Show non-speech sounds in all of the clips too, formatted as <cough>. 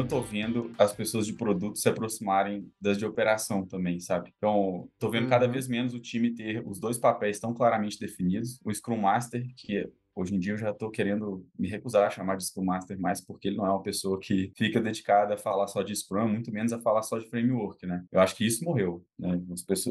eu tô vendo as pessoas de produto se aproximarem das de operação também, sabe? Então, tô vendo uhum. cada vez menos o time ter os dois papéis tão claramente definidos. O Scrum Master, que Hoje em dia eu já estou querendo me recusar a chamar de Scrum Master mais porque ele não é uma pessoa que <laughs> fica dedicada a falar só de Scrum, muito menos a falar só de framework, né? Eu acho que isso morreu, né?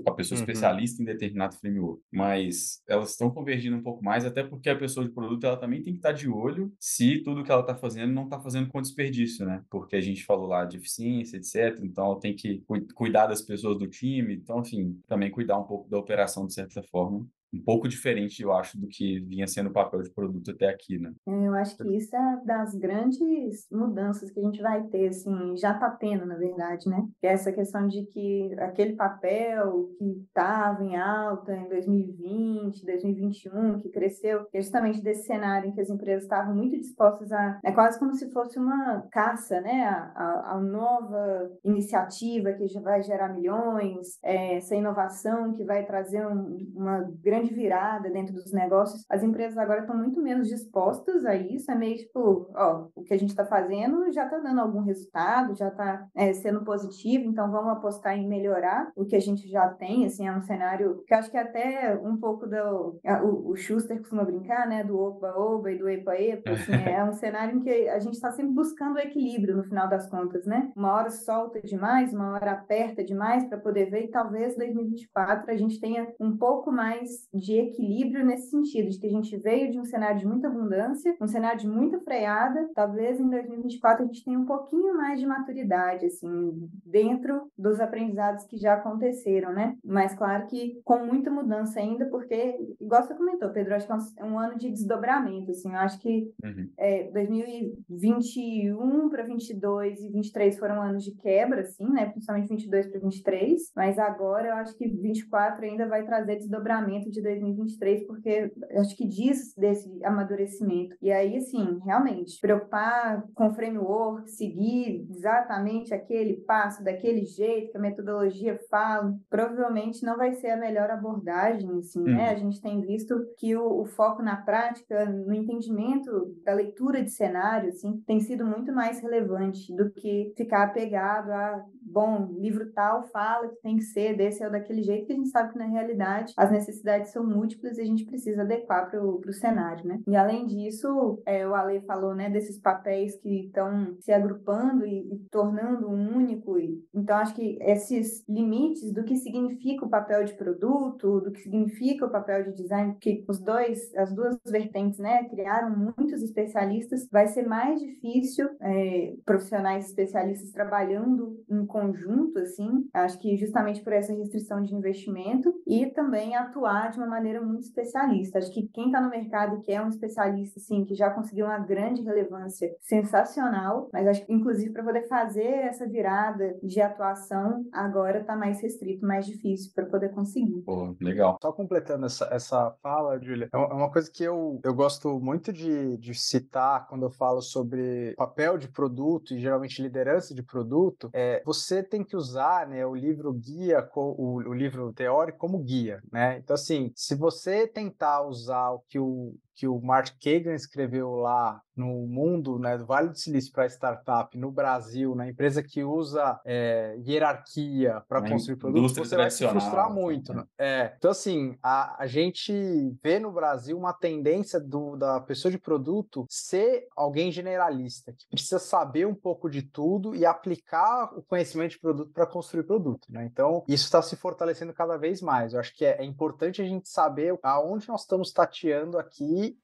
a pessoa uhum. especialista em determinado framework. Mas elas estão convergindo um pouco mais, até porque a pessoa de produto ela também tem que estar tá de olho se tudo que ela está fazendo não está fazendo com desperdício, né? Porque a gente falou lá de eficiência, etc. Então ela tem que cuidar das pessoas do time, então, enfim, também cuidar um pouco da operação de certa forma um pouco diferente, eu acho, do que vinha sendo o papel de produto até aqui, né? É, eu acho que isso é das grandes mudanças que a gente vai ter, assim, já está tendo, na verdade, né? Que é essa questão de que aquele papel que estava em alta em 2020, 2021, que cresceu, é justamente desse cenário em que as empresas estavam muito dispostas a... É quase como se fosse uma caça, né? A, a, nova iniciativa que já vai gerar milhões, é, essa inovação que vai trazer um, uma grande grande virada dentro dos negócios, as empresas agora estão muito menos dispostas a isso. É meio tipo, ó, o que a gente está fazendo já está dando algum resultado, já está é, sendo positivo, então vamos apostar em melhorar o que a gente já tem. Assim, é um cenário que eu acho que até um pouco do. O, o Schuster costuma brincar, né? Do oba-oba e do epa-epa. <laughs> Assim, é um cenário em que a gente está sempre buscando o equilíbrio no final das contas, né? Uma hora solta demais, uma hora aperta demais para poder ver, e talvez 2024 a gente tenha um pouco mais de equilíbrio nesse sentido, de que a gente veio de um cenário de muita abundância, um cenário de muita freada, talvez em 2024 a gente tenha um pouquinho mais de maturidade, assim, dentro dos aprendizados que já aconteceram, né? Mas claro que com muita mudança ainda, porque, igual você comentou, Pedro, acho que é um, ano de desdobramento, assim, eu acho que uhum. é, 2021 para 22 e 23 foram anos de quebra, assim, né? Principalmente 22 para 23, mas agora eu acho que 24 ainda vai trazer desdobramento de de 2023, porque acho que diz desse amadurecimento. E aí, assim, realmente, preocupar com o framework, seguir exatamente aquele passo, daquele jeito que a metodologia fala, provavelmente não vai ser a melhor abordagem, assim, né? Uhum. A gente tem visto que o, o, foco na prática, no entendimento da leitura de cenário, assim, tem sido muito mais relevante do que ficar apegado a, bom, livro tal fala que tem que ser desse ou daquele jeito, que a gente sabe que na realidade as necessidades são múltiplas e a gente precisa adequar para o cenário, né? E além disso, é, o Ale falou, né, desses papéis que estão se agrupando e, e, tornando um único. E, então, acho que esses limites do que significa o papel de produto, do que significa o papel de design, que os dois, as duas vertentes, né, criaram muitos especialistas, vai ser mais difícil é, profissionais especialistas trabalhando em conjunto, assim, acho que justamente por essa restrição de investimento e também atuar de uma maneira muito especialista. Acho que quem está no mercado e que é um especialista, assim, que já conseguiu uma grande relevância sensacional, mas acho que, inclusive, para poder fazer essa virada de atuação, agora está mais restrito, mais difícil para poder conseguir. Pô, legal. Só completando essa, essa fala, Julia, é, é uma coisa que eu, eu gosto muito de, de citar quando eu falo sobre papel de produto e geralmente liderança de produto, é você tem que usar né, o livro guia, o, o livro teórico como guia, né? Então, assim, se você tentar usar o que o, que o Mark Kagan escreveu lá no mundo, né, do Vale do Silício para startup no Brasil, na empresa que usa é, hierarquia para construir produtos, você vai se frustrar assim, muito. Né? É. Então, assim, a, a gente vê no Brasil uma tendência do, da pessoa de produto ser alguém generalista, que precisa saber um pouco de tudo e aplicar o conhecimento de produto para construir produto. Né? Então, isso está se fortalecendo cada vez mais. Eu acho que é, é importante a gente saber aonde nós estamos tateando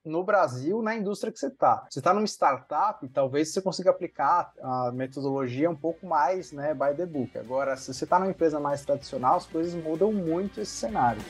no Brasil, na indústria que você está. Você está numa startup, talvez você consiga aplicar a metodologia um pouco mais né, by the book. Agora, se você está numa empresa mais tradicional, as coisas mudam muito esse cenário.